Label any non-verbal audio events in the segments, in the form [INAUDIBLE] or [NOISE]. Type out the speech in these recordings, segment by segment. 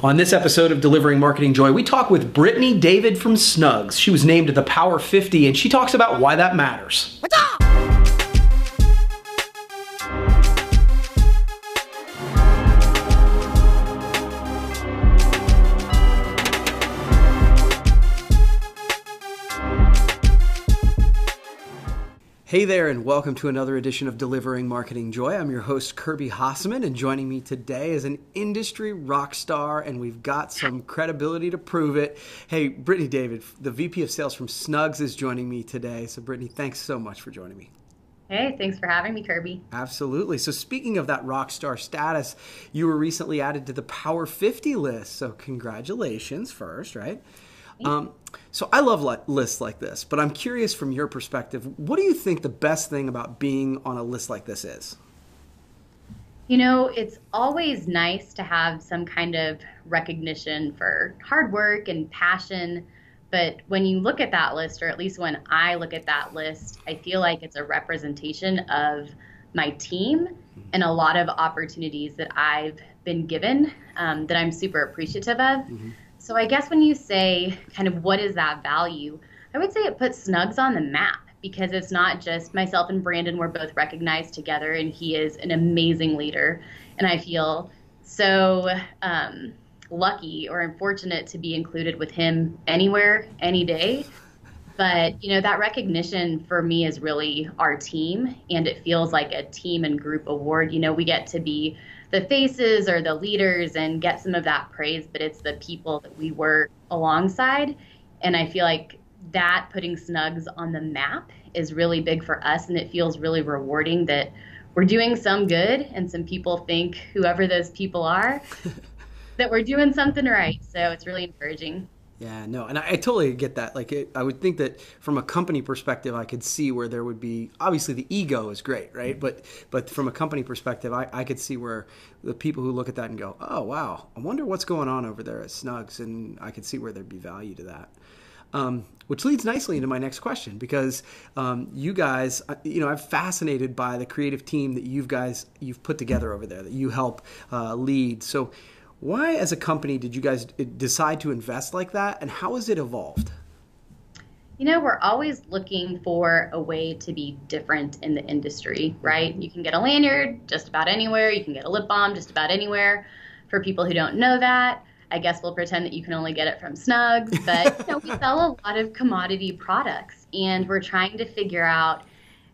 On this episode of Delivering Marketing Joy, we talk with Brittany Davis from Snugz. She was named the Power 50 and she talks about why that matters. Hey there, and welcome to another edition of Delivering Marketing Joy. I'm your host, Kirby Hasseman, and joining me today is an industry rock star, and we've got some credibility to prove it. Hey, Brittany Davis, the VP of Sales from Snugz, is joining me today. So, Brittany, thanks so much for joining me. Hey, thanks for having me, Kirby. Absolutely. So, speaking of that rock star status, you were recently added to the Power 50 list. So, congratulations first, right? Um, so I love li- lists like this, but I'm curious from your perspective, what do you think the best thing about being on a list like this is? You know, it's always nice to have some kind of recognition for hard work and passion. But when you look at that list, or at least when I look at that list, I feel like it's a representation of my team and a lot of opportunities that I've been given um, that I'm super appreciative of. Mm-hmm. So I guess when you say kind of what is that value, I would say it puts Snugz on the map because it's not just myself and Brandon we're both recognized together and he is an amazing leader and I feel so um, lucky or unfortunate to be included with him anywhere any day. But you know that recognition for me is really our team and it feels like a team and group award. You know we get to be the faces or the leaders and get some of that praise, but it's the people that we work alongside. And I feel like that putting Snugz on the map is really big for us, and it feels really rewarding that we're doing some good, and some people think whoever those people are [LAUGHS] that we're doing something right. So it's really encouraging. Yeah, no, and I, I totally get that. Like, it, I would think that from a company perspective, I could see where there would be obviously the ego is great, right? But but from a company perspective, I, I could see where the people who look at that and go, oh wow, I wonder what's going on over there at Snugz, and I could see where there'd be value to that. Um, which leads nicely into my next question because um, you guys, uh, you know, I'm fascinated by the creative team that you guys you've put together over there that you help uh, lead. So why, as a company, did you guys decide to invest like that, and how has it evolved? You know, we're always looking for a way to be different in the industry, right? You can get a lanyard just about anywhere, you can get a lip balm just about anywhere. For people who don't know that, I guess we'll pretend that you can only get it from Snugz, but you know, we sell a lot of commodity products, and we're trying to figure out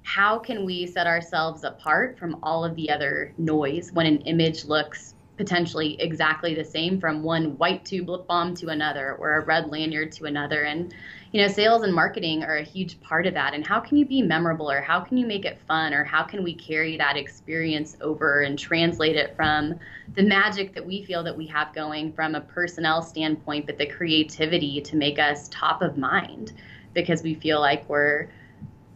how can we set ourselves apart from all of the other noise when an image looks potentially exactly the same from one white tube lip balm to another or a red lanyard to another and you know sales and marketing are a huge part of that and how can you be memorable or how can you make it fun or how can we carry that experience over and translate it from the magic that we feel that we have going from a personnel standpoint but the creativity to make us top of mind because we feel like we're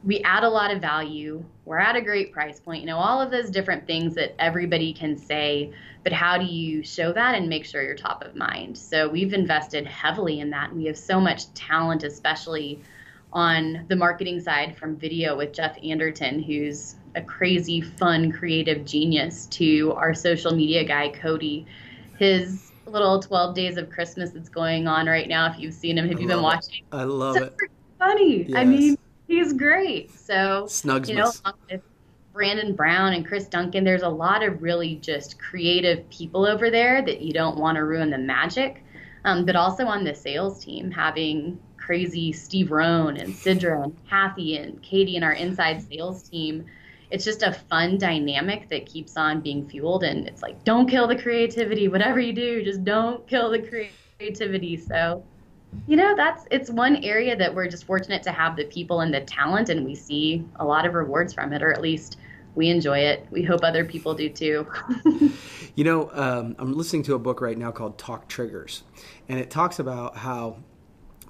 we add a lot of value. We're at a great price point. You know, all of those different things that everybody can say, but how do you show that and make sure you're top of mind? So we've invested heavily in that. And we have so much talent, especially on the marketing side from video with Jeff Anderton, who's a crazy, fun, creative genius, to our social media guy, Cody. His little 12 days of Christmas that's going on right now, if you've seen him, have I you been watching? It. I love so it. Funny. Yes. I mean, he's great. So you know, with Brandon Brown and Chris Duncan, there's a lot of really just creative people over there that you don't want to ruin the magic. Um, but also on the sales team, having crazy Steve Rohn and Sidra and Kathy and Katie and our inside sales team. It's just a fun dynamic that keeps on being fueled. And it's like, don't kill the creativity. Whatever you do, just don't kill the creativity. So you know, that's it's one area that we're just fortunate to have the people and the talent, and we see a lot of rewards from it, or at least we enjoy it. We hope other people do too. [LAUGHS] you know, um, I'm listening to a book right now called Talk Triggers, and it talks about how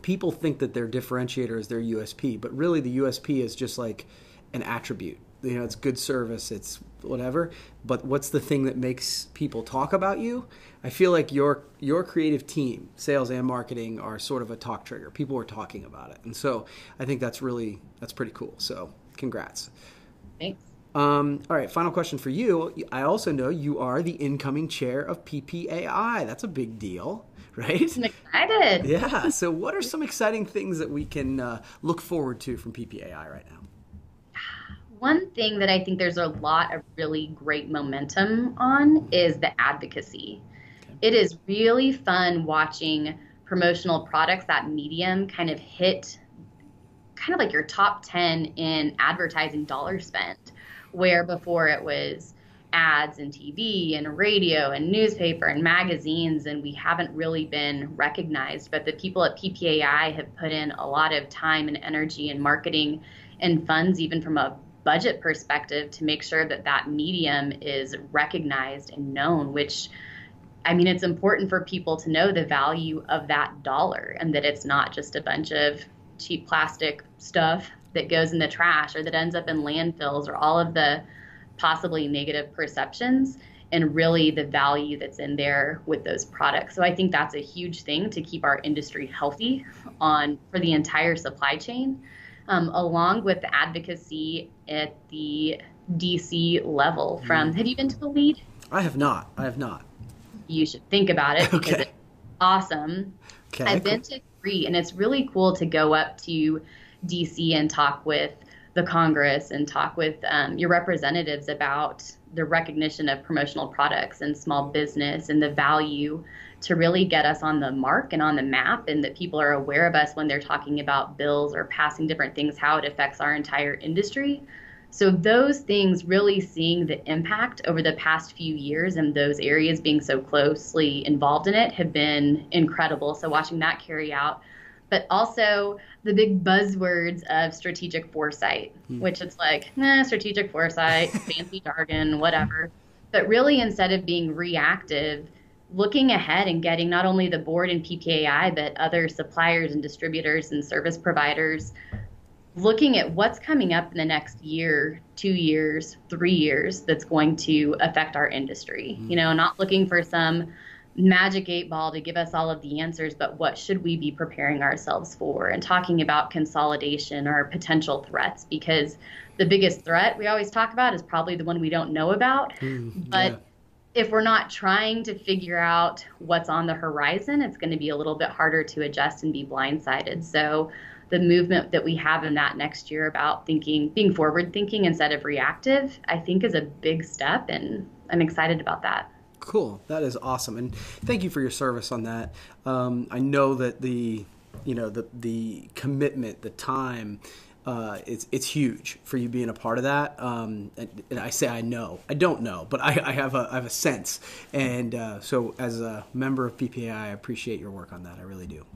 people think that their differentiator is their USP, but really the USP is just like an attribute. You know, it's good service, it's whatever. But what's the thing that makes people talk about you? I feel like your your creative team, sales and marketing, are sort of a talk trigger. People are talking about it, and so I think that's really that's pretty cool. So congrats. Thanks. Um, all right, final question for you. I also know you are the incoming chair of PPAI. That's a big deal, [LAUGHS] right? I'm excited. Yeah. So, what are some exciting things that we can uh, look forward to from PPAI right now? One thing that I think there's a lot of really great momentum on is the advocacy. Okay. It is really fun watching promotional products, that medium kind of hit kind of like your top 10 in advertising dollars spent, where before it was ads and TV and radio and newspaper and magazines, and we haven't really been recognized. But the people at PPAI have put in a lot of time and energy and marketing and funds, even from a budget perspective, to make sure that that medium is recognized and known, which I mean, it's important for people to know the value of that dollar and that it's not just a bunch of cheap plastic stuff that goes in the trash or that ends up in landfills or all of the possibly negative perceptions and really the value that's in there with those products. So I think that's a huge thing to keep our industry healthy on for the entire supply chain, um, along with the advocacy at the DC level. From mm-hmm. have you been to the lead? I have not. I have not. You should think about it because okay. it's awesome. Okay, I've cool. been to three, and it's really cool to go up to DC and talk with the Congress and talk with um, your representatives about the recognition of promotional products and small business and the value to really get us on the mark and on the map and that people are aware of us when they're talking about bills or passing different things, how it affects our entire industry. So, those things really seeing the impact over the past few years and those areas being so closely involved in it have been incredible. So, watching that carry out but also the big buzzwords of strategic foresight, hmm. which it's like, nah, strategic foresight, [LAUGHS] fancy jargon, whatever. But really, instead of being reactive, looking ahead and getting not only the board and PPAI, but other suppliers and distributors and service providers looking at what's coming up in the next year, two years, three years that's going to affect our industry. Hmm. You know, not looking for some magic eight ball to give us all of the answers, but what should we be preparing ourselves for? And talking about consolidation or potential threats, because the biggest threat we always talk about is probably the one we don't know about. Mm, but yeah. if we're not trying to figure out what's on the horizon, it's going to be a little bit harder to adjust and be blindsided. So the movement that we have in that next year about thinking, being forward thinking instead of reactive, I think is a big step. And I'm excited about that. Cool. That is awesome, and thank you for your service on that. Um, I know that the, you know, the the commitment, the time. Uh, it's it's huge for you being a part of that. Um, and, and, I say I know, I don't know, but I, I have a I have a sense, and uh, so as a member of PPAI, I appreciate your work on that. I really do.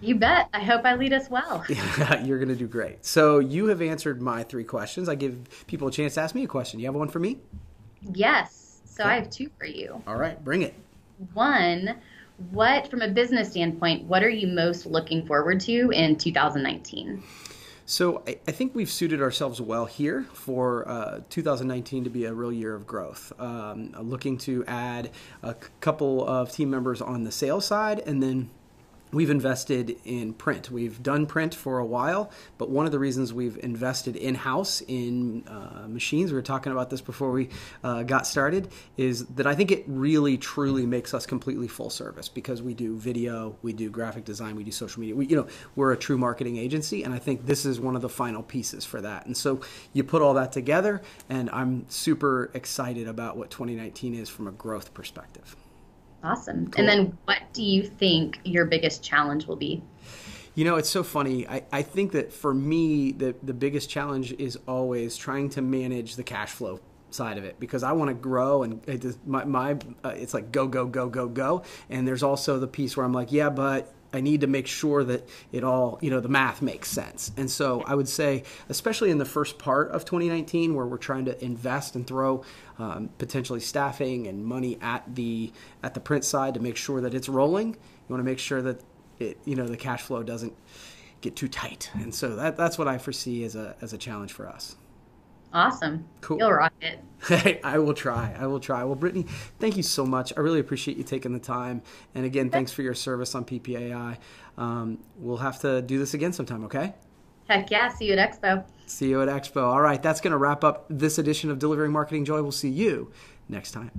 You bet. I hope I lead us well. [LAUGHS] You're going to do great. So you have answered my three questions. I give people a chance to ask me a question. You have one for me? Yes. So I have two for you. All right, bring it. One, what, from a business standpoint, what are you most looking forward to in 2019? So I, I, think we've suited ourselves well here for uh, 2019 to be a real year of growth. Um, looking to add a couple of team members on the sales side, and then we've invested in print. We've done print for a while, but one of the reasons we've invested in house in uh, machines, we were talking about this before we uh, got started, is that I think it really truly makes us completely full service because we do video, we do graphic design, we do social media. We, you know, we're a true marketing agency, and I think this is one of the final pieces for that. And so you put all that together, and I'm super excited about what 2019 is from a growth perspective. Awesome. Cool. And then what do you think your biggest challenge will be? You know, it's so funny. I, I think that for me, the, the biggest challenge is always trying to manage the cash flow side of it because I want to grow and it my, my uh, it's like go go go go go and there's also the piece where I'm like yeah but I need to make sure that it all, you know, the math makes sense. And so I would say, especially in the first part of 2019, where we're trying to invest and throw um, potentially staffing and money at the at the print side to make sure that it's rolling. You want to make sure that it, you know, the cash flow doesn't get too tight. And so that that's what I foresee as a as a challenge for us. Awesome. Cool. You'll rock it. [LAUGHS] I will try. I will try. Well, Brittany, thank you so much. I really appreciate you taking the time. And again, thanks for your service on PPAI. Um, we'll have to do this again sometime, okay? Heck yeah. See you at Expo. See you at Expo. All right. That's going to wrap up this edition of Delivering Marketing Joy. We'll see you next time.